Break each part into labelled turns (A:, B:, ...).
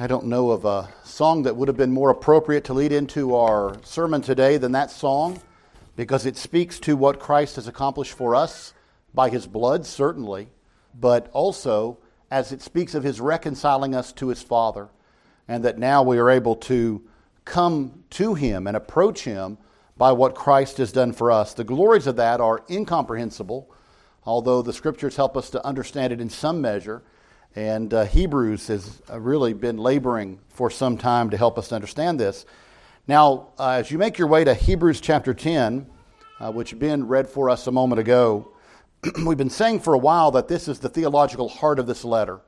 A: I don't know of a song that would have been more appropriate to lead into our sermon today than that song because it speaks to what Christ has accomplished for us by his blood, certainly, but also as it speaks of his reconciling us to his Father, and that now we are able to come to him and approach him by what Christ has done for us. The glories of that are incomprehensible, although the scriptures help us to understand it in some measure. And uh, Hebrews has uh, really been laboring for some time to help us understand this. Now, uh, as you make your way to Hebrews chapter 10, uh, which Ben read for us a moment ago, we've been saying for a while that this is the theological heart of this letter.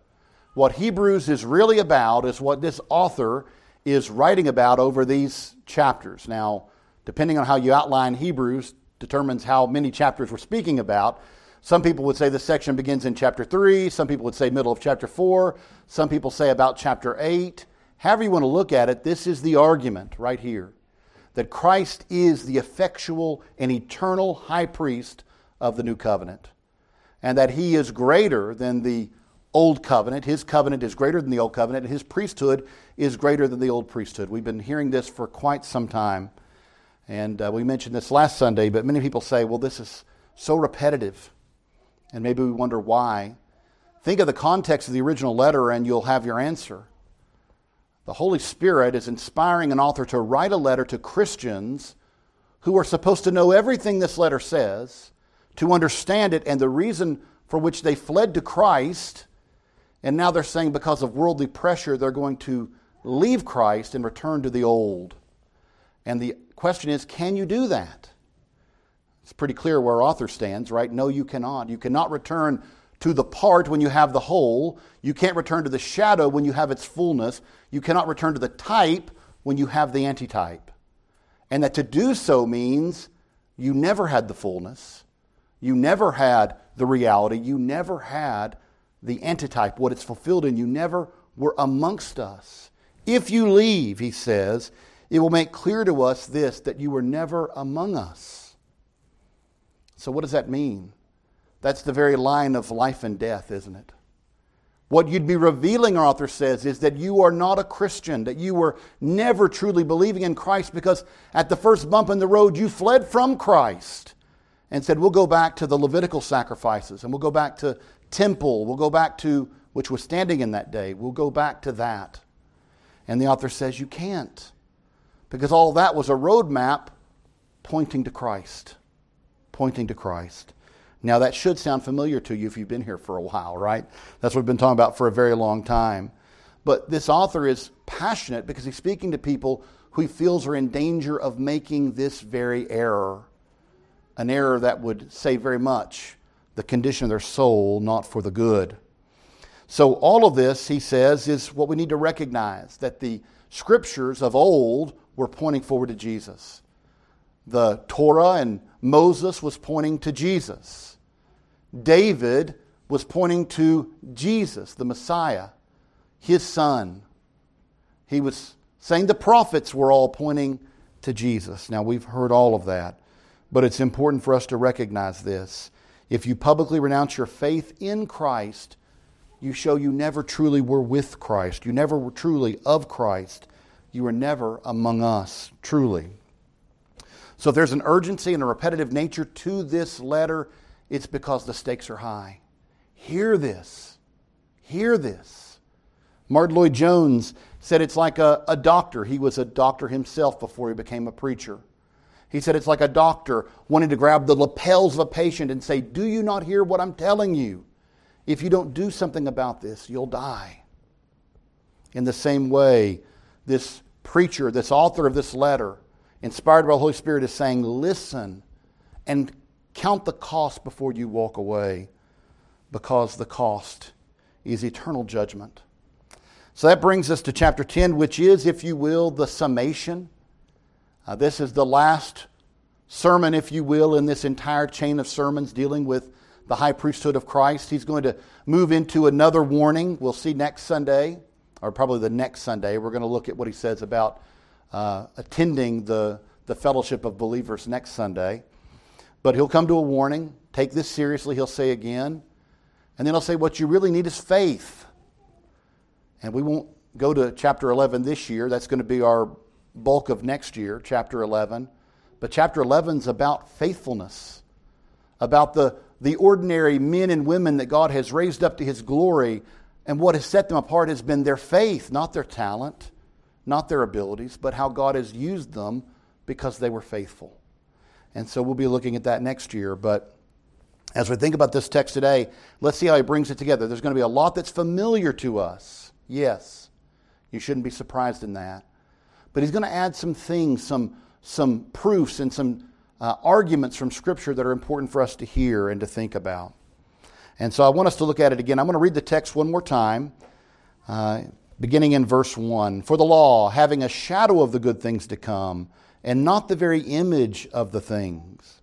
A: What Hebrews is really about is what this author is writing about over these chapters. Now, depending on how you outline Hebrews, determines how many chapters we're speaking about. Some people would say this section begins in chapter 3. Some people would say middle of chapter 4. Some people say about chapter 8. However, you want to look at it, this is the argument right here that Christ is the effectual and eternal high priest of the new covenant, and that he is greater than the old covenant. His covenant is greater than the old covenant, and his priesthood is greater than the old priesthood. We've been hearing this for quite some time, and uh, we mentioned this last Sunday, but many people say, well, this is so repetitive. And maybe we wonder why. Think of the context of the original letter and you'll have your answer. The Holy Spirit is inspiring an author to write a letter to Christians who are supposed to know everything this letter says, to understand it, and the reason for which they fled to Christ. And now they're saying because of worldly pressure, they're going to leave Christ and return to the old. And the question is can you do that? It's pretty clear where author stands, right? No, you cannot. You cannot return to the part when you have the whole. You can't return to the shadow when you have its fullness. You cannot return to the type when you have the antitype. And that to do so means you never had the fullness. You never had the reality. You never had the antitype, what it's fulfilled in. You never were amongst us. If you leave, he says, it will make clear to us this that you were never among us. So, what does that mean? That's the very line of life and death, isn't it? What you'd be revealing, our author says, is that you are not a Christian, that you were never truly believing in Christ because at the first bump in the road you fled from Christ and said, We'll go back to the Levitical sacrifices and we'll go back to temple, we'll go back to which was standing in that day, we'll go back to that. And the author says, You can't because all that was a roadmap pointing to Christ pointing to Christ. Now, that should sound familiar to you if you've been here for a while, right? That's what we've been talking about for a very long time. But this author is passionate because he's speaking to people who he feels are in danger of making this very error, an error that would say very much the condition of their soul, not for the good. So, all of this, he says, is what we need to recognize that the scriptures of old were pointing forward to Jesus. The Torah and Moses was pointing to Jesus. David was pointing to Jesus, the Messiah, his son. He was saying the prophets were all pointing to Jesus. Now, we've heard all of that, but it's important for us to recognize this. If you publicly renounce your faith in Christ, you show you never truly were with Christ. You never were truly of Christ. You were never among us, truly. So if there's an urgency and a repetitive nature to this letter, it's because the stakes are high. Hear this. Hear this. Martyn Lloyd Jones said it's like a, a doctor. He was a doctor himself before he became a preacher. He said it's like a doctor wanting to grab the lapels of a patient and say, Do you not hear what I'm telling you? If you don't do something about this, you'll die. In the same way, this preacher, this author of this letter, inspired by the Holy Spirit, is saying, listen and count the cost before you walk away, because the cost is eternal judgment. So that brings us to chapter 10, which is, if you will, the summation. Uh, this is the last sermon, if you will, in this entire chain of sermons dealing with the high priesthood of Christ. He's going to move into another warning. We'll see next Sunday, or probably the next Sunday. We're going to look at what he says about uh, attending the, the fellowship of believers next Sunday. But he'll come to a warning. Take this seriously, he'll say again. And then he'll say, What you really need is faith. And we won't go to chapter 11 this year. That's going to be our bulk of next year, chapter 11. But chapter 11 is about faithfulness, about the, the ordinary men and women that God has raised up to his glory. And what has set them apart has been their faith, not their talent, not their abilities, but how God has used them because they were faithful. And so we'll be looking at that next year. But as we think about this text today, let's see how he brings it together. There's going to be a lot that's familiar to us. Yes, you shouldn't be surprised in that. But he's going to add some things, some, some proofs, and some uh, arguments from Scripture that are important for us to hear and to think about. And so I want us to look at it again. I'm going to read the text one more time, uh, beginning in verse 1. For the law, having a shadow of the good things to come, and not the very image of the things,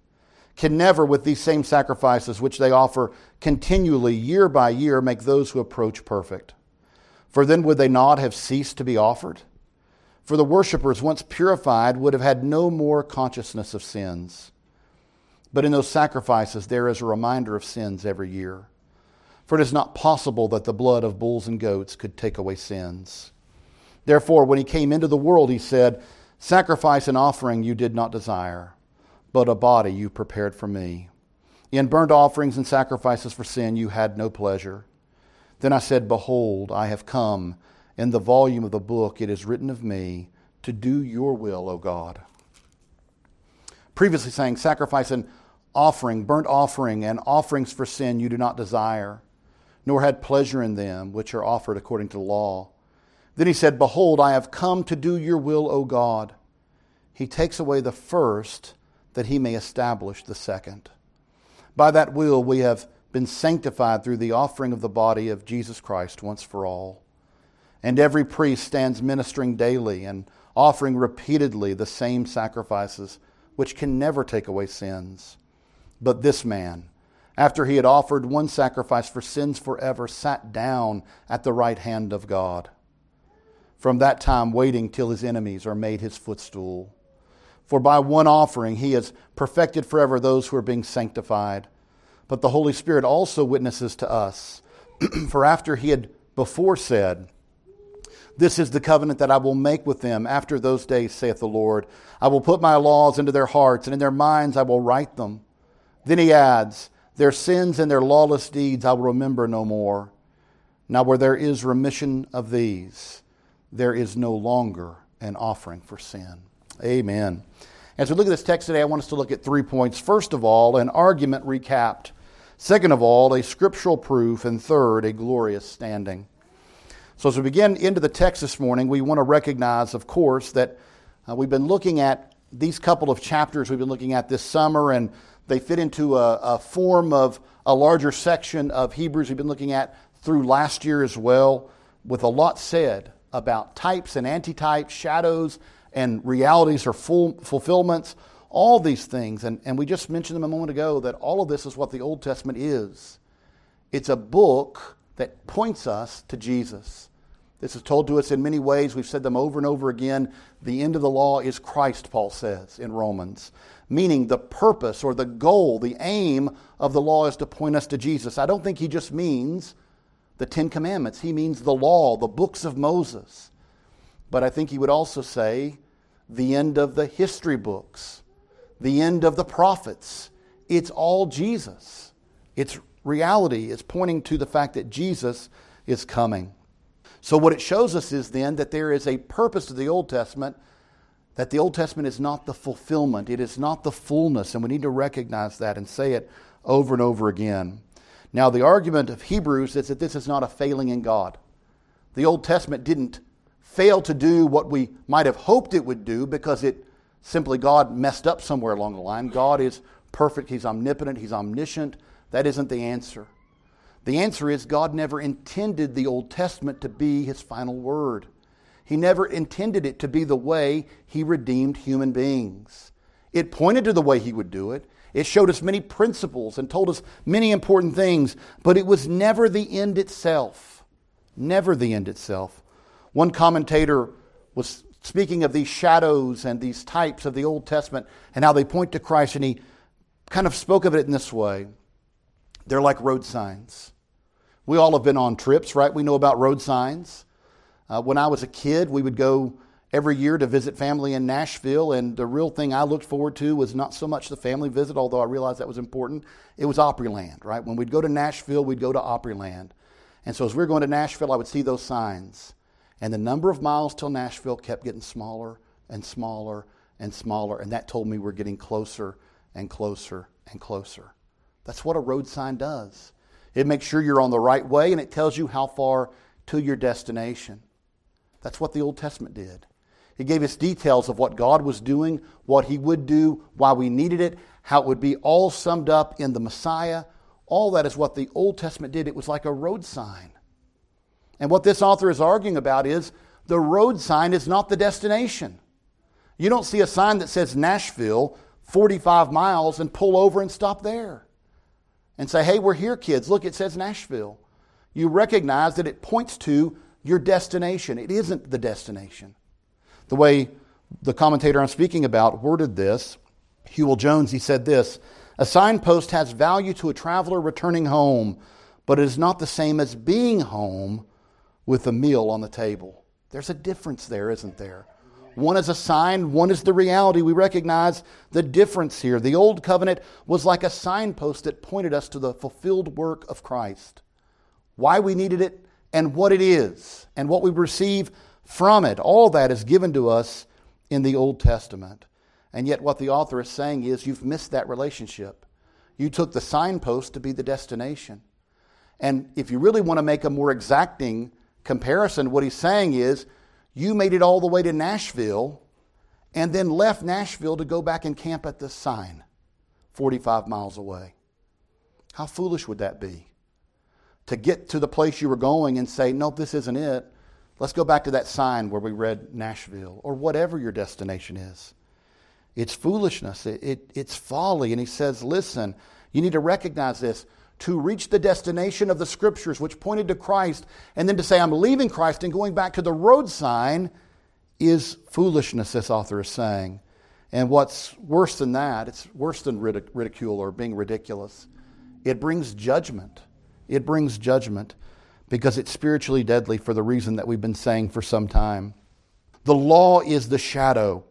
A: can never, with these same sacrifices which they offer continually, year by year, make those who approach perfect. For then would they not have ceased to be offered? For the worshippers, once purified, would have had no more consciousness of sins. But in those sacrifices, there is a reminder of sins every year. For it is not possible that the blood of bulls and goats could take away sins. Therefore, when he came into the world, he said, Sacrifice and offering you did not desire, but a body you prepared for me. In burnt offerings and sacrifices for sin you had no pleasure. Then I said, Behold, I have come. In the volume of the book it is written of me to do your will, O God. Previously saying, Sacrifice and offering, burnt offering, and offerings for sin you do not desire, nor had pleasure in them, which are offered according to the law. Then he said, Behold, I have come to do your will, O God. He takes away the first that he may establish the second. By that will we have been sanctified through the offering of the body of Jesus Christ once for all. And every priest stands ministering daily and offering repeatedly the same sacrifices, which can never take away sins. But this man, after he had offered one sacrifice for sins forever, sat down at the right hand of God. From that time, waiting till his enemies are made his footstool. For by one offering he has perfected forever those who are being sanctified but the Holy Spirit also witnesses to us. For after he had before said, This is the covenant that I will make with them after those days, saith the Lord. I will put my laws into their hearts, and in their minds I will write them. Then he adds, Their sins and their lawless deeds I will remember no more. Now, where there is remission of these, there is no longer an offering for sin. Amen. As we look at this text today, I want us to look at three points. First of all, an argument recapped. Second of all, a scriptural proof. And third, a glorious standing. So, as we begin into the text this morning, we want to recognize, of course, that uh, we've been looking at these couple of chapters we've been looking at this summer, and they fit into a, a form of a larger section of Hebrews we've been looking at through last year as well, with a lot said about types and antitypes, shadows and realities or full fulfillments all these things. And, and we just mentioned them a moment ago that all of this is what the Old Testament is. It's a book that points us to Jesus. This is told to us in many ways. We've said them over and over again. The end of the law is Christ, Paul says in Romans, meaning the purpose or the goal, the aim of the law is to point us to Jesus. I don't think he just means the Ten Commandments, he means the law, the books of Moses. But I think he would also say the end of the history books, the end of the prophets. It's all Jesus. It's reality. It's pointing to the fact that Jesus is coming. So, what it shows us is then that there is a purpose to the Old Testament, that the Old Testament is not the fulfillment, it is not the fullness, and we need to recognize that and say it over and over again. Now, the argument of Hebrews is that this is not a failing in God. The Old Testament didn't fail to do what we might have hoped it would do because it simply God messed up somewhere along the line. God is perfect, He's omnipotent, He's omniscient. That isn't the answer. The answer is God never intended the Old Testament to be His final word. He never intended it to be the way He redeemed human beings. It pointed to the way He would do it. It showed us many principles and told us many important things, but it was never the end itself. Never the end itself. One commentator was speaking of these shadows and these types of the Old Testament and how they point to Christ, and he kind of spoke of it in this way they're like road signs. We all have been on trips, right? We know about road signs. Uh, when I was a kid, we would go every year to visit family in Nashville, and the real thing I looked forward to was not so much the family visit, although I realized that was important. It was Opryland, right? When we'd go to Nashville, we'd go to Opryland. And so as we were going to Nashville, I would see those signs. And the number of miles till Nashville kept getting smaller and smaller and smaller, and that told me we're getting closer and closer and closer. That's what a road sign does. It makes sure you're on the right way, and it tells you how far to your destination. That's what the Old Testament did. It gave us details of what God was doing, what He would do, why we needed it, how it would be all summed up in the Messiah. All that is what the Old Testament did. It was like a road sign. And what this author is arguing about is the road sign is not the destination. You don't see a sign that says Nashville, 45 miles, and pull over and stop there and say, hey, we're here, kids. Look, it says Nashville. You recognize that it points to your destination. It isn't the destination the way the commentator I'm speaking about worded this, Hywel Jones, he said this A signpost has value to a traveler returning home, but it is not the same as being home with a meal on the table. There's a difference there, isn't there? One is a sign, one is the reality. We recognize the difference here. The old covenant was like a signpost that pointed us to the fulfilled work of Christ, why we needed it, and what it is, and what we receive from it. All that is given to us in the Old Testament. And yet, what the author is saying is you've missed that relationship. You took the signpost to be the destination. And if you really want to make a more exacting comparison, what he's saying is you made it all the way to Nashville and then left Nashville to go back and camp at the sign 45 miles away. How foolish would that be? To get to the place you were going and say, nope, this isn't it. Let's go back to that sign where we read Nashville or whatever your destination is. It's foolishness, it, it, it's folly. And he says, listen, you need to recognize this. To reach the destination of the scriptures, which pointed to Christ, and then to say, I'm leaving Christ and going back to the road sign, is foolishness, this author is saying. And what's worse than that, it's worse than ridicule or being ridiculous. It brings judgment. It brings judgment because it's spiritually deadly for the reason that we've been saying for some time. The law is the shadow.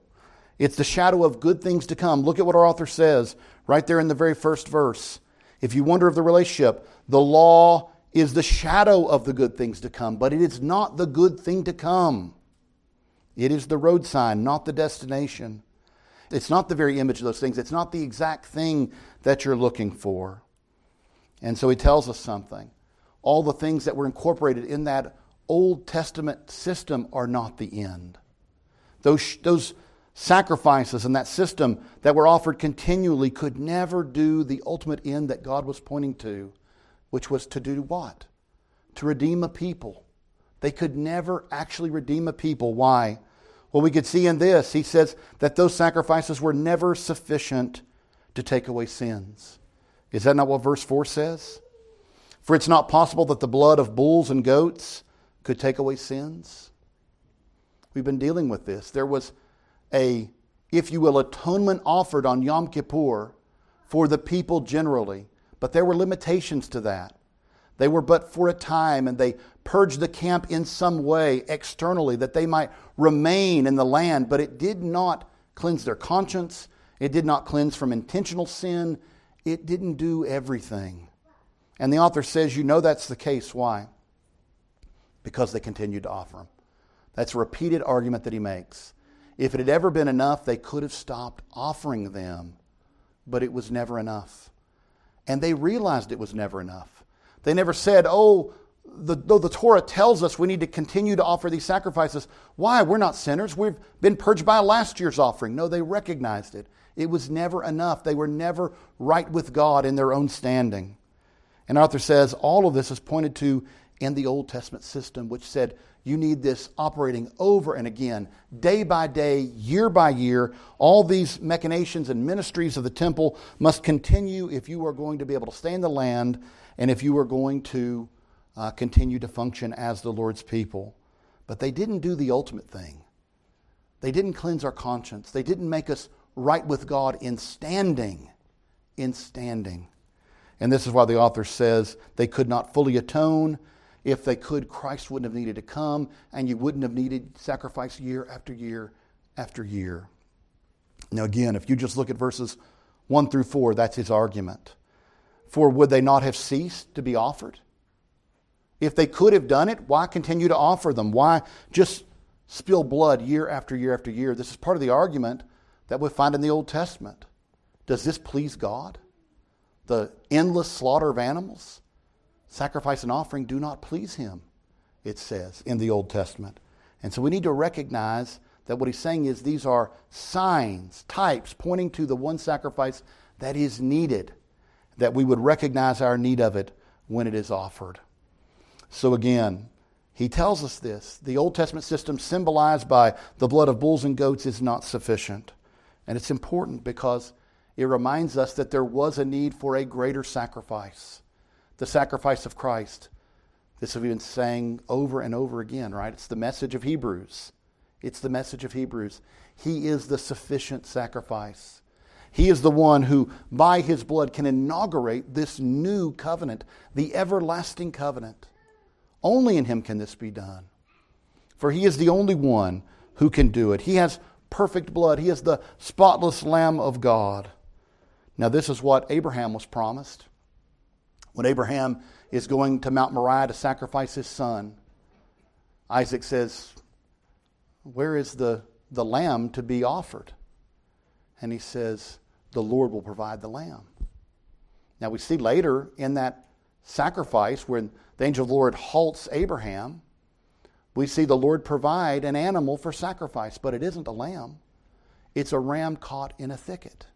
A: It's the shadow of good things to come. Look at what our author says right there in the very first verse. If you wonder of the relationship, the law is the shadow of the good things to come, but it is not the good thing to come. It is the road sign, not the destination. It's not the very image of those things. It's not the exact thing that you're looking for. And so he tells us something all the things that were incorporated in that Old Testament system are not the end. Those, those sacrifices and that system that were offered continually could never do the ultimate end that God was pointing to, which was to do what? To redeem a people. They could never actually redeem a people. Why? Well, we could see in this, he says that those sacrifices were never sufficient to take away sins. Is that not what verse 4 says? For it's not possible that the blood of bulls and goats could take away sins. We've been dealing with this. There was a, if you will, atonement offered on Yom Kippur for the people generally, but there were limitations to that. They were but for a time, and they purged the camp in some way externally that they might remain in the land, but it did not cleanse their conscience. It did not cleanse from intentional sin. It didn't do everything. And the author says, You know that's the case. Why? Because they continued to offer them. That's a repeated argument that he makes. If it had ever been enough, they could have stopped offering them, but it was never enough. And they realized it was never enough. They never said, Oh, the, though the Torah tells us we need to continue to offer these sacrifices, why? We're not sinners. We've been purged by last year's offering. No, they recognized it. It was never enough. They were never right with God in their own standing. And Arthur says all of this is pointed to in the Old Testament system, which said you need this operating over and again, day by day, year by year. All these machinations and ministries of the temple must continue if you are going to be able to stay in the land and if you are going to uh, continue to function as the Lord's people. But they didn't do the ultimate thing. They didn't cleanse our conscience. They didn't make us right with God in standing. In standing. And this is why the author says they could not fully atone. If they could, Christ wouldn't have needed to come, and you wouldn't have needed sacrifice year after year after year. Now, again, if you just look at verses 1 through 4, that's his argument. For would they not have ceased to be offered? If they could have done it, why continue to offer them? Why just spill blood year after year after year? This is part of the argument that we find in the Old Testament. Does this please God? The endless slaughter of animals? Sacrifice and offering do not please him, it says in the Old Testament. And so we need to recognize that what he's saying is these are signs, types, pointing to the one sacrifice that is needed, that we would recognize our need of it when it is offered. So again, he tells us this. The Old Testament system, symbolized by the blood of bulls and goats, is not sufficient. And it's important because it reminds us that there was a need for a greater sacrifice the sacrifice of Christ. This have been saying over and over again, right? It's the message of Hebrews. It's the message of Hebrews. He is the sufficient sacrifice. He is the one who, by his blood, can inaugurate this new covenant, the everlasting covenant. Only in him can this be done. For he is the only one who can do it. He has perfect blood, he is the spotless Lamb of God. Now, this is what Abraham was promised. When Abraham is going to Mount Moriah to sacrifice his son, Isaac says, Where is the, the lamb to be offered? And he says, The Lord will provide the lamb. Now we see later in that sacrifice when the angel of the Lord halts Abraham, we see the Lord provide an animal for sacrifice, but it isn't a lamb. It's a ram caught in a thicket.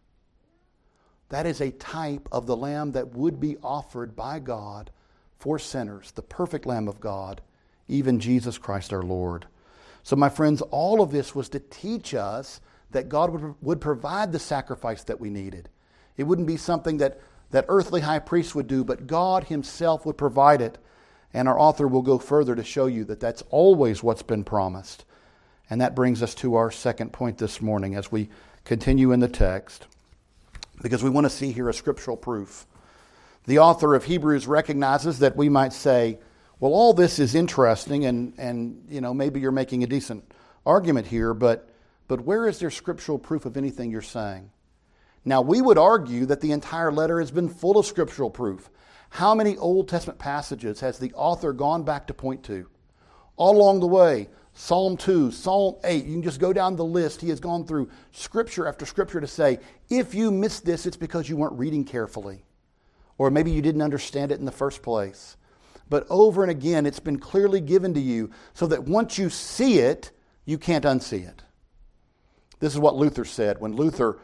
A: That is a type of the lamb that would be offered by God for sinners, the perfect Lamb of God, even Jesus Christ our Lord. So, my friends, all of this was to teach us that God would, would provide the sacrifice that we needed. It wouldn't be something that, that earthly high priests would do, but God Himself would provide it. And our author will go further to show you that that's always what's been promised. And that brings us to our second point this morning as we continue in the text because we want to see here a scriptural proof. The author of Hebrews recognizes that we might say, well, all this is interesting, and, and you know, maybe you're making a decent argument here, but, but where is there scriptural proof of anything you're saying? Now, we would argue that the entire letter has been full of scriptural proof. How many Old Testament passages has the author gone back to point to? All along the way, Psalm 2, Psalm 8, you can just go down the list. He has gone through scripture after scripture to say, if you missed this, it's because you weren't reading carefully. Or maybe you didn't understand it in the first place. But over and again, it's been clearly given to you so that once you see it, you can't unsee it. This is what Luther said when Luther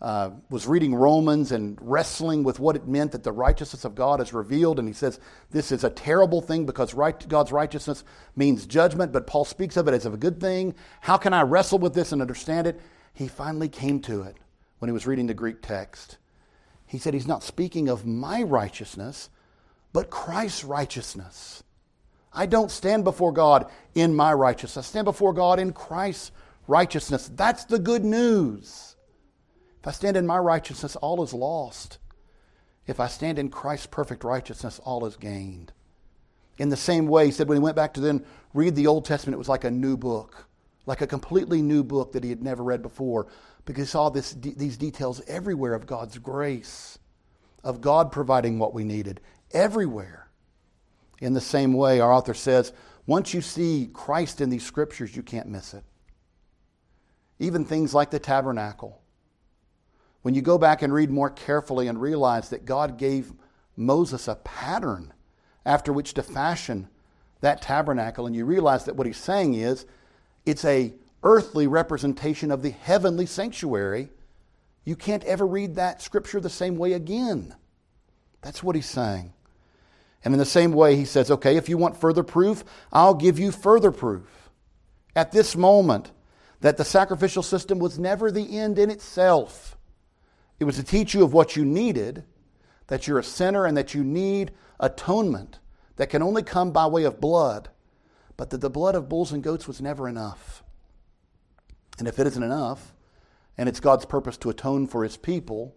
A: uh, was reading Romans and wrestling with what it meant that the righteousness of God is revealed. And he says this is a terrible thing because right, God's righteousness means judgment, but Paul speaks of it as a good thing. How can I wrestle with this and understand it? He finally came to it when he was reading the Greek text. He said he's not speaking of my righteousness, but Christ's righteousness. I don't stand before God in my righteousness. I stand before God in Christ's righteousness. That's the good news. If I stand in my righteousness, all is lost. If I stand in Christ's perfect righteousness, all is gained. In the same way, he said when he went back to then read the Old Testament, it was like a new book, like a completely new book that he had never read before, because he saw this, these details everywhere of God's grace, of God providing what we needed, everywhere. In the same way, our author says, once you see Christ in these scriptures, you can't miss it. Even things like the tabernacle when you go back and read more carefully and realize that God gave Moses a pattern after which to fashion that tabernacle, and you realize that what he's saying is it's a earthly representation of the heavenly sanctuary, you can't ever read that scripture the same way again. That's what he's saying. And in the same way, he says, okay, if you want further proof, I'll give you further proof. At this moment, that the sacrificial system was never the end in itself. It was to teach you of what you needed, that you're a sinner and that you need atonement that can only come by way of blood, but that the blood of bulls and goats was never enough. And if it isn't enough, and it's God's purpose to atone for his people,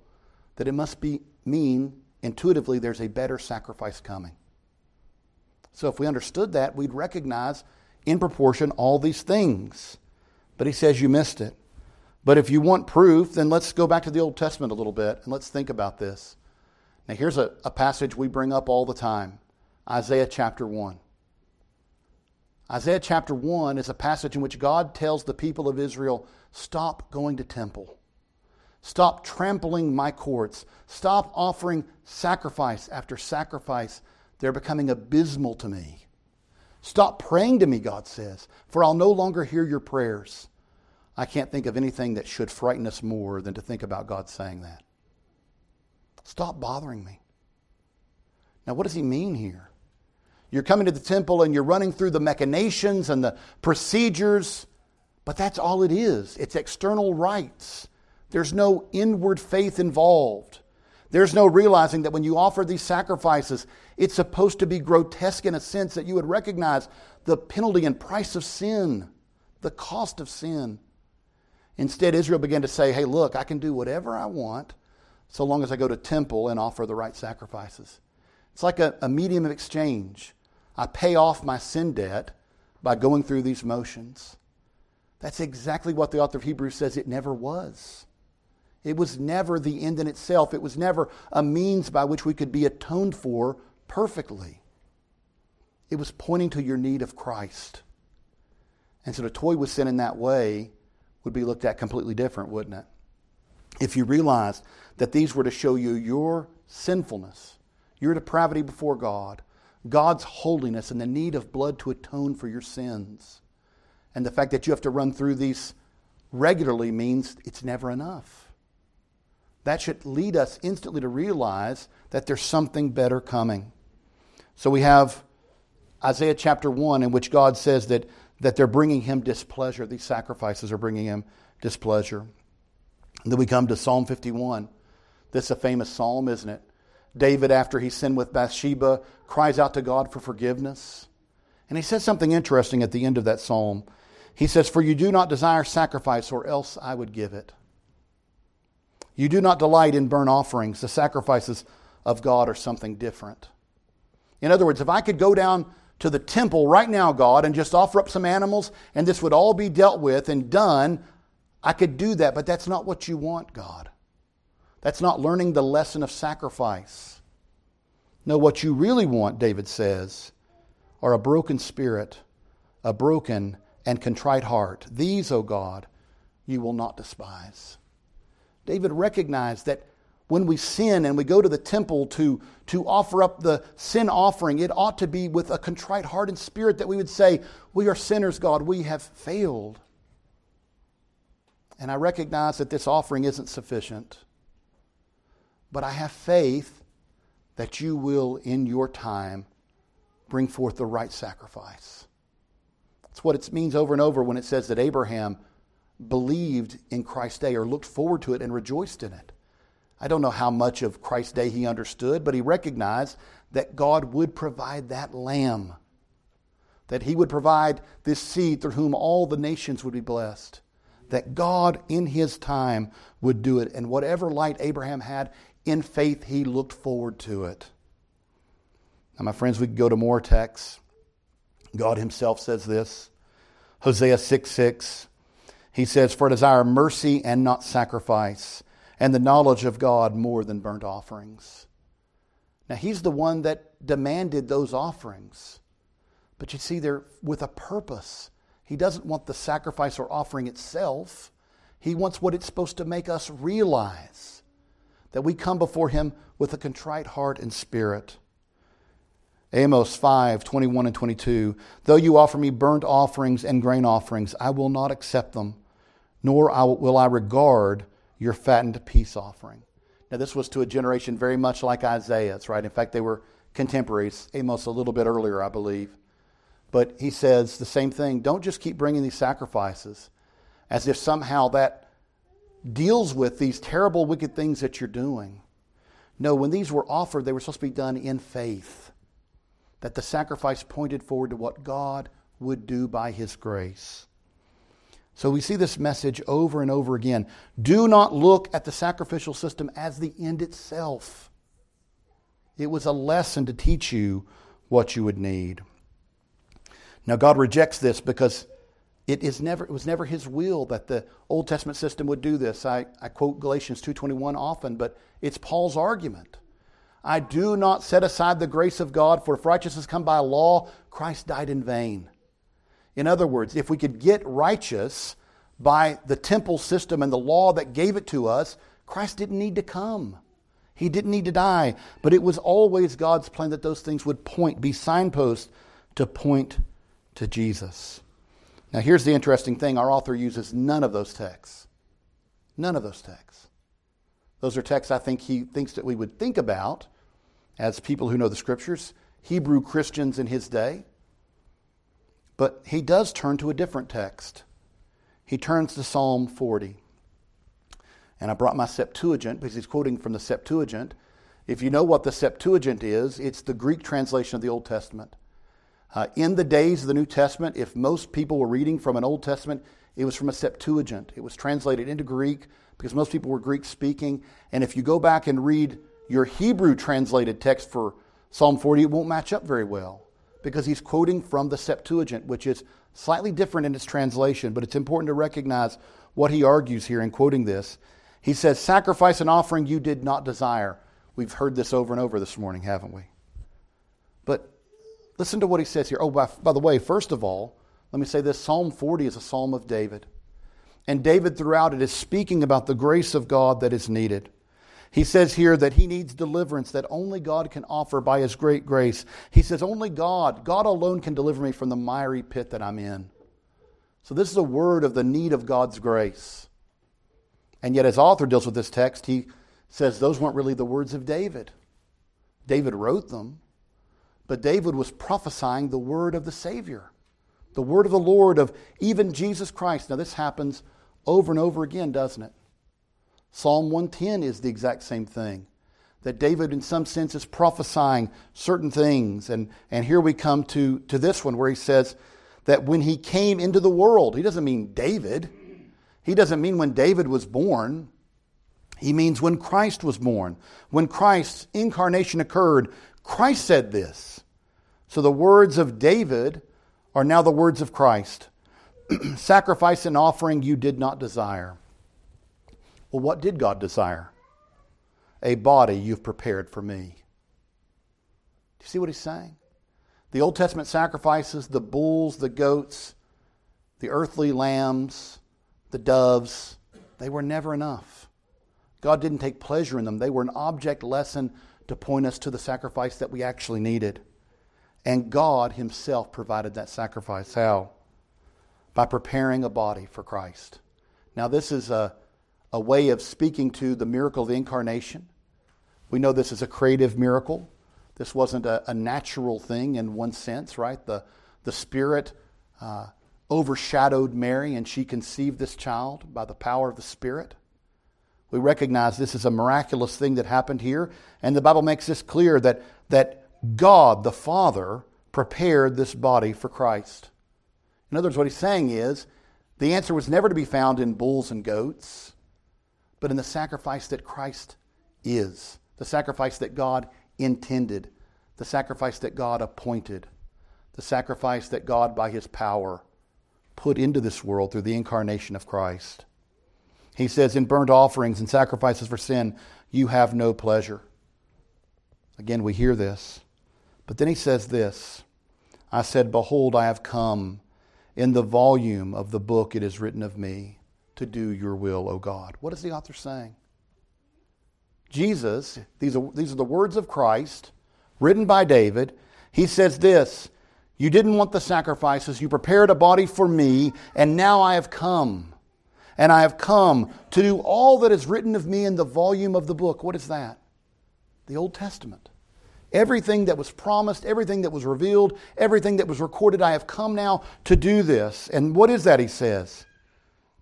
A: that it must be mean intuitively there's a better sacrifice coming. So if we understood that, we'd recognize in proportion all these things. But he says you missed it. But if you want proof, then let's go back to the Old Testament a little bit and let's think about this. Now, here's a, a passage we bring up all the time Isaiah chapter 1. Isaiah chapter 1 is a passage in which God tells the people of Israel stop going to temple. Stop trampling my courts. Stop offering sacrifice after sacrifice. They're becoming abysmal to me. Stop praying to me, God says, for I'll no longer hear your prayers. I can't think of anything that should frighten us more than to think about God saying that. Stop bothering me. Now, what does he mean here? You're coming to the temple and you're running through the machinations and the procedures, but that's all it is. It's external rites. There's no inward faith involved. There's no realizing that when you offer these sacrifices, it's supposed to be grotesque in a sense that you would recognize the penalty and price of sin, the cost of sin. Instead, Israel began to say, hey, look, I can do whatever I want so long as I go to temple and offer the right sacrifices. It's like a, a medium of exchange. I pay off my sin debt by going through these motions. That's exactly what the author of Hebrews says it never was. It was never the end in itself. It was never a means by which we could be atoned for perfectly. It was pointing to your need of Christ. And so the toy was sent in that way would be looked at completely different, wouldn't it? If you realized that these were to show you your sinfulness, your depravity before God, God's holiness, and the need of blood to atone for your sins. And the fact that you have to run through these regularly means it's never enough. That should lead us instantly to realize that there's something better coming. So we have Isaiah chapter 1, in which God says that that they're bringing him displeasure. These sacrifices are bringing him displeasure. And then we come to Psalm 51. This is a famous psalm, isn't it? David, after he sinned with Bathsheba, cries out to God for forgiveness. And he says something interesting at the end of that psalm. He says, For you do not desire sacrifice, or else I would give it. You do not delight in burnt offerings. The sacrifices of God are something different. In other words, if I could go down to the temple right now, God, and just offer up some animals, and this would all be dealt with and done, I could do that, but that's not what you want, God. That's not learning the lesson of sacrifice. No, what you really want, David says, are a broken spirit, a broken and contrite heart. These, O oh God, you will not despise. David recognized that when we sin and we go to the temple to, to offer up the sin offering, it ought to be with a contrite heart and spirit that we would say, We are sinners, God, we have failed. And I recognize that this offering isn't sufficient, but I have faith that you will, in your time, bring forth the right sacrifice. That's what it means over and over when it says that Abraham believed in Christ's day or looked forward to it and rejoiced in it. I don't know how much of Christ's day he understood, but he recognized that God would provide that lamb, that he would provide this seed through whom all the nations would be blessed, that God in his time would do it. And whatever light Abraham had, in faith he looked forward to it. Now, my friends, we go to more texts. God himself says this Hosea 6 6. He says, For desire mercy and not sacrifice and the knowledge of God more than burnt offerings. Now, he's the one that demanded those offerings. But you see, they're with a purpose. He doesn't want the sacrifice or offering itself, he wants what it's supposed to make us realize that we come before him with a contrite heart and spirit. Amos 5, 21 and 22. Though you offer me burnt offerings and grain offerings, I will not accept them, nor will I regard your fattened peace offering. Now, this was to a generation very much like Isaiah's, right? In fact, they were contemporaries, Amos a little bit earlier, I believe. But he says the same thing don't just keep bringing these sacrifices as if somehow that deals with these terrible, wicked things that you're doing. No, when these were offered, they were supposed to be done in faith, that the sacrifice pointed forward to what God would do by His grace. So we see this message over and over again. Do not look at the sacrificial system as the end itself. It was a lesson to teach you what you would need. Now, God rejects this because it, is never, it was never His will that the Old Testament system would do this. I, I quote Galatians 2.21 often, but it's Paul's argument. I do not set aside the grace of God, for if righteousness come by law, Christ died in vain. In other words, if we could get righteous by the temple system and the law that gave it to us, Christ didn't need to come. He didn't need to die. But it was always God's plan that those things would point, be signposts to point to Jesus. Now, here's the interesting thing our author uses none of those texts. None of those texts. Those are texts I think he thinks that we would think about as people who know the scriptures, Hebrew Christians in his day. But he does turn to a different text. He turns to Psalm 40. And I brought my Septuagint because he's quoting from the Septuagint. If you know what the Septuagint is, it's the Greek translation of the Old Testament. Uh, in the days of the New Testament, if most people were reading from an Old Testament, it was from a Septuagint. It was translated into Greek because most people were Greek speaking. And if you go back and read your Hebrew translated text for Psalm 40, it won't match up very well because he's quoting from the Septuagint, which is slightly different in its translation, but it's important to recognize what he argues here in quoting this. He says, Sacrifice and offering you did not desire. We've heard this over and over this morning, haven't we? But listen to what he says here. Oh, by, by the way, first of all, let me say this Psalm 40 is a psalm of David. And David, throughout it, is speaking about the grace of God that is needed. He says here that he needs deliverance that only God can offer by his great grace. He says, Only God, God alone can deliver me from the miry pit that I'm in. So, this is a word of the need of God's grace. And yet, as author deals with this text, he says those weren't really the words of David. David wrote them, but David was prophesying the word of the Savior, the word of the Lord, of even Jesus Christ. Now, this happens over and over again, doesn't it? Psalm 110 is the exact same thing. That David, in some sense, is prophesying certain things. And, and here we come to, to this one where he says that when he came into the world, he doesn't mean David. He doesn't mean when David was born. He means when Christ was born. When Christ's incarnation occurred, Christ said this. So the words of David are now the words of Christ. Sacrifice and offering you did not desire. Well, what did God desire? A body you've prepared for me. Do you see what he's saying? The Old Testament sacrifices, the bulls, the goats, the earthly lambs, the doves, they were never enough. God didn't take pleasure in them. They were an object lesson to point us to the sacrifice that we actually needed. And God Himself provided that sacrifice. How? By preparing a body for Christ. Now, this is a a way of speaking to the miracle of the incarnation. We know this is a creative miracle. This wasn't a, a natural thing in one sense, right? The, the Spirit uh, overshadowed Mary and she conceived this child by the power of the Spirit. We recognize this is a miraculous thing that happened here, and the Bible makes this clear that, that God, the Father, prepared this body for Christ. In other words, what he's saying is the answer was never to be found in bulls and goats but in the sacrifice that Christ is, the sacrifice that God intended, the sacrifice that God appointed, the sacrifice that God, by his power, put into this world through the incarnation of Christ. He says, In burnt offerings and sacrifices for sin, you have no pleasure. Again, we hear this. But then he says this I said, Behold, I have come. In the volume of the book it is written of me to do your will, O God. What is the author saying? Jesus, these are, these are the words of Christ written by David. He says this You didn't want the sacrifices, you prepared a body for me, and now I have come. And I have come to do all that is written of me in the volume of the book. What is that? The Old Testament. Everything that was promised, everything that was revealed, everything that was recorded, I have come now to do this. And what is that, he says?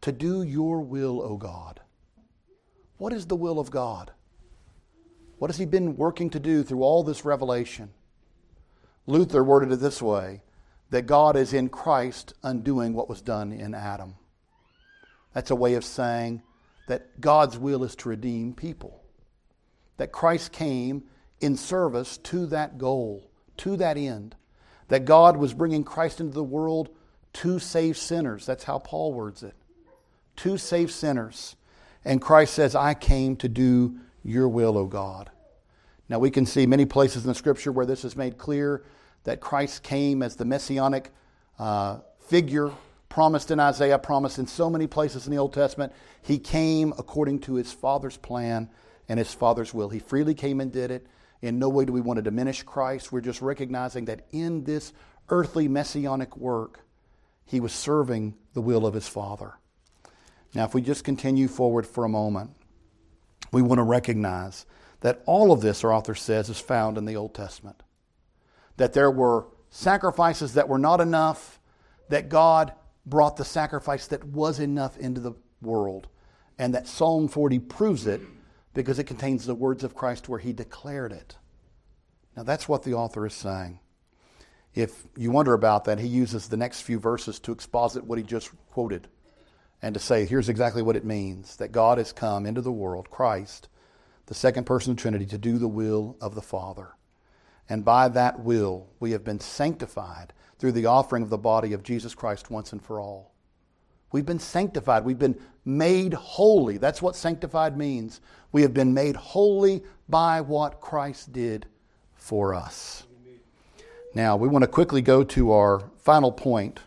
A: To do your will, O God. What is the will of God? What has He been working to do through all this revelation? Luther worded it this way that God is in Christ undoing what was done in Adam. That's a way of saying that God's will is to redeem people. That Christ came in service to that goal, to that end. That God was bringing Christ into the world to save sinners. That's how Paul words it. To save sinners. And Christ says, I came to do your will, O God. Now, we can see many places in the scripture where this is made clear that Christ came as the messianic uh, figure promised in Isaiah, promised in so many places in the Old Testament. He came according to his Father's plan and his Father's will. He freely came and did it. In no way do we want to diminish Christ. We're just recognizing that in this earthly messianic work, he was serving the will of his Father. Now, if we just continue forward for a moment, we want to recognize that all of this, our author says, is found in the Old Testament. That there were sacrifices that were not enough, that God brought the sacrifice that was enough into the world. And that Psalm 40 proves it because it contains the words of Christ where he declared it. Now, that's what the author is saying. If you wonder about that, he uses the next few verses to exposit what he just quoted and to say, here's exactly what it means that God has come into the world, Christ, the second person of the Trinity, to do the will of the Father. And by that will, we have been sanctified through the offering of the body of Jesus Christ once and for all. We've been sanctified. We've been made holy. That's what sanctified means. We have been made holy by what Christ did for us. Now, we want to quickly go to our final point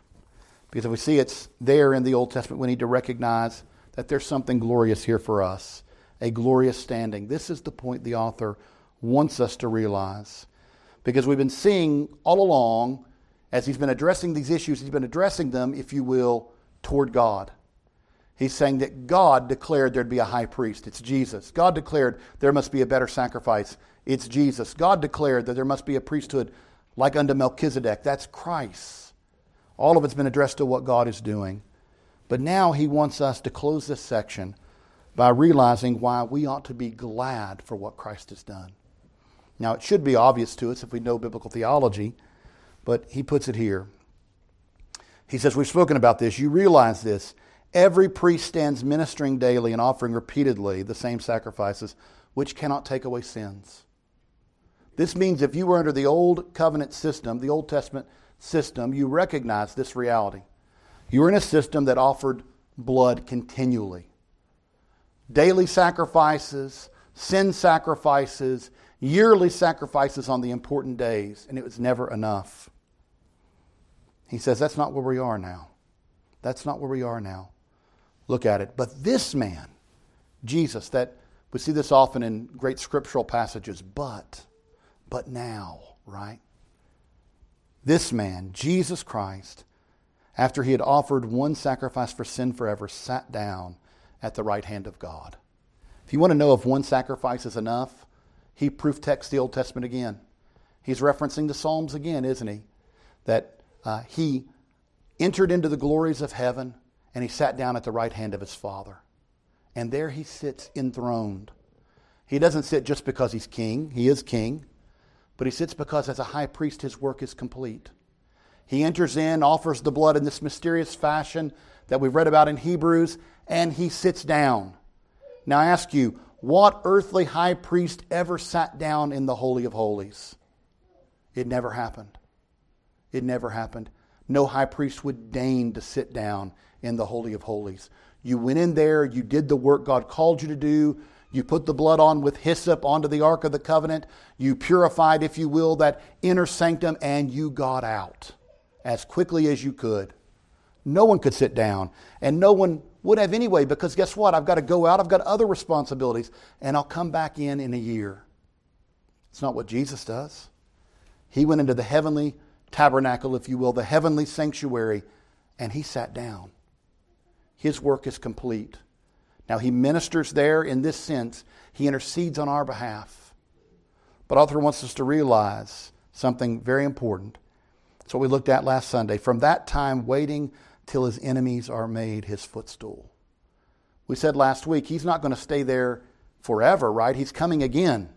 A: because if we see it's there in the Old Testament, we need to recognize that there's something glorious here for us, a glorious standing. This is the point the author wants us to realize because we've been seeing all along as he's been addressing these issues, he's been addressing them, if you will, toward God. He's saying that God declared there'd be a high priest. It's Jesus. God declared there must be a better sacrifice. It's Jesus. God declared that there must be a priesthood like unto Melchizedek. That's Christ. All of it's been addressed to what God is doing. But now he wants us to close this section by realizing why we ought to be glad for what Christ has done. Now, it should be obvious to us if we know biblical theology but he puts it here. He says, We've spoken about this. You realize this. Every priest stands ministering daily and offering repeatedly the same sacrifices, which cannot take away sins. This means if you were under the old covenant system, the Old Testament system, you recognize this reality. You were in a system that offered blood continually. Daily sacrifices, sin sacrifices, yearly sacrifices on the important days, and it was never enough. He says, That's not where we are now. That's not where we are now. Look at it. But this man, Jesus, that we see this often in great scriptural passages, but, but now, right? This man, Jesus Christ, after he had offered one sacrifice for sin forever, sat down at the right hand of God. If you want to know if one sacrifice is enough, he proof texts the Old Testament again. He's referencing the Psalms again, isn't he? That uh, he entered into the glories of heaven and he sat down at the right hand of his Father. And there he sits enthroned. He doesn't sit just because he's king, he is king, but he sits because as a high priest his work is complete. He enters in, offers the blood in this mysterious fashion that we've read about in Hebrews, and he sits down. Now I ask you, what earthly high priest ever sat down in the Holy of Holies? It never happened. It never happened. No high priest would deign to sit down in the Holy of Holies. You went in there, you did the work God called you to do. You put the blood on with hyssop onto the Ark of the Covenant. You purified, if you will, that inner sanctum, and you got out as quickly as you could. No one could sit down, and no one would have anyway, because guess what? I've got to go out, I've got other responsibilities, and I'll come back in in a year. It's not what Jesus does. He went into the heavenly tabernacle, if you will, the heavenly sanctuary, and he sat down. His work is complete. Now, he ministers there in this sense, he intercedes on our behalf. But author wants us to realize something very important. That's what we looked at last Sunday. From that time, waiting till his enemies are made his footstool. We said last week, he's not going to stay there forever, right? He's coming again.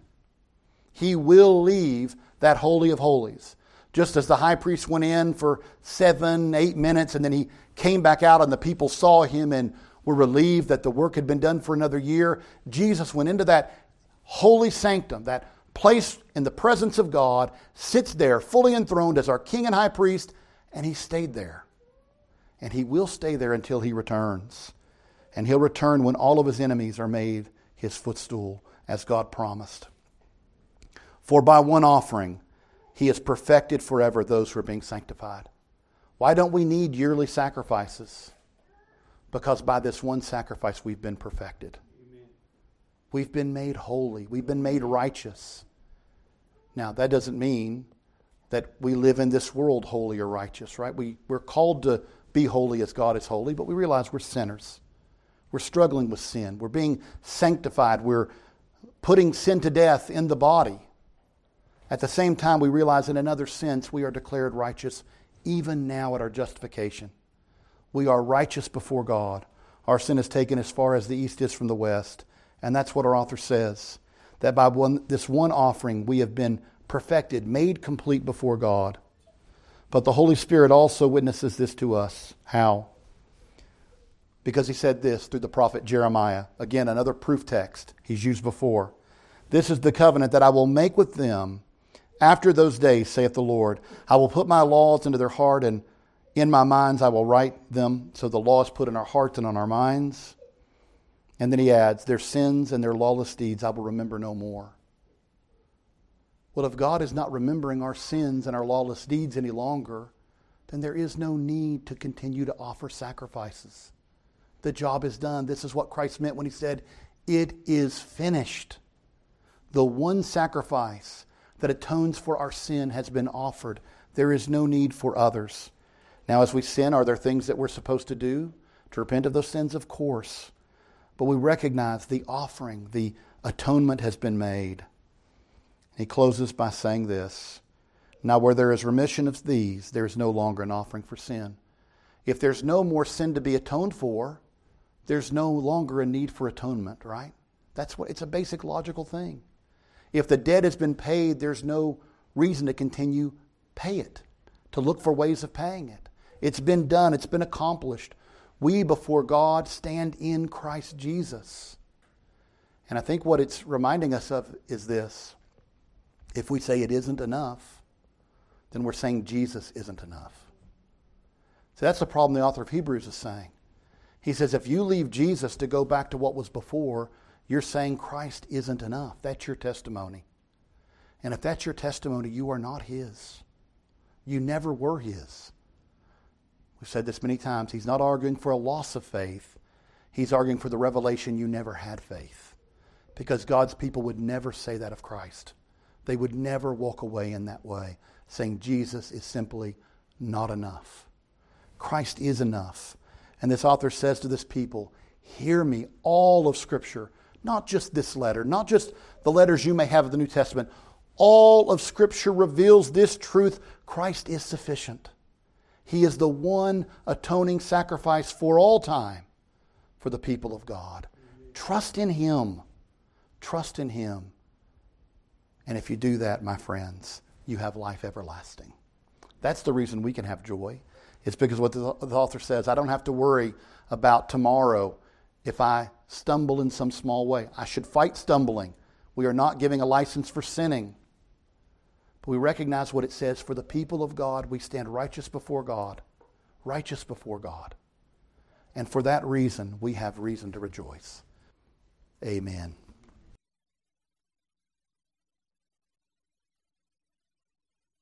A: He will leave that Holy of Holies. Just as the high priest went in for seven, eight minutes, and then he came back out, and the people saw him and were relieved that the work had been done for another year, Jesus went into that holy sanctum, that placed in the presence of God, sits there fully enthroned as our king and high priest, and he stayed there. And he will stay there until he returns. And he'll return when all of his enemies are made his footstool, as God promised. For by one offering, he has perfected forever those who are being sanctified. Why don't we need yearly sacrifices? Because by this one sacrifice, we've been perfected. Amen. We've been made holy. We've been made righteous. Now, that doesn't mean that we live in this world holy or righteous, right? We, we're called to be holy as God is holy, but we realize we're sinners. We're struggling with sin. We're being sanctified. We're putting sin to death in the body. At the same time, we realize in another sense we are declared righteous even now at our justification. We are righteous before God. Our sin is taken as far as the east is from the west. And that's what our author says that by one, this one offering we have been perfected, made complete before God. But the Holy Spirit also witnesses this to us. How? Because he said this through the prophet Jeremiah. Again, another proof text he's used before. This is the covenant that I will make with them after those days, saith the Lord. I will put my laws into their heart, and in my minds I will write them. So the law is put in our hearts and on our minds. And then he adds, Their sins and their lawless deeds I will remember no more. Well, if God is not remembering our sins and our lawless deeds any longer, then there is no need to continue to offer sacrifices. The job is done. This is what Christ meant when he said, It is finished. The one sacrifice that atones for our sin has been offered. There is no need for others. Now, as we sin, are there things that we're supposed to do? To repent of those sins, of course. But we recognize the offering, the atonement has been made. He closes by saying this Now, where there is remission of these, there is no longer an offering for sin. If there's no more sin to be atoned for, there's no longer a need for atonement, right? That's what it's a basic logical thing. If the debt has been paid, there's no reason to continue pay it, to look for ways of paying it. It's been done, it's been accomplished. We before God stand in Christ Jesus. And I think what it's reminding us of is this. If we say it isn't enough, then we're saying Jesus isn't enough. So that's the problem the author of Hebrews is saying. He says if you leave Jesus to go back to what was before, you're saying Christ isn't enough. That's your testimony. And if that's your testimony, you are not His. You never were His. We've said this many times. He's not arguing for a loss of faith, He's arguing for the revelation you never had faith. Because God's people would never say that of Christ. They would never walk away in that way, saying Jesus is simply not enough. Christ is enough. And this author says to this people, Hear me, all of Scripture not just this letter, not just the letters you may have of the New Testament. All of Scripture reveals this truth Christ is sufficient. He is the one atoning sacrifice for all time for the people of God. Trust in Him. Trust in Him. And if you do that, my friends, you have life everlasting. That's the reason we can have joy. It's because what the author says I don't have to worry about tomorrow if I stumble in some small way. I should fight stumbling. We are not giving a license for sinning. But we recognize what it says for the people of God, we stand righteous before God. Righteous before God. And for that reason, we have reason to rejoice. Amen.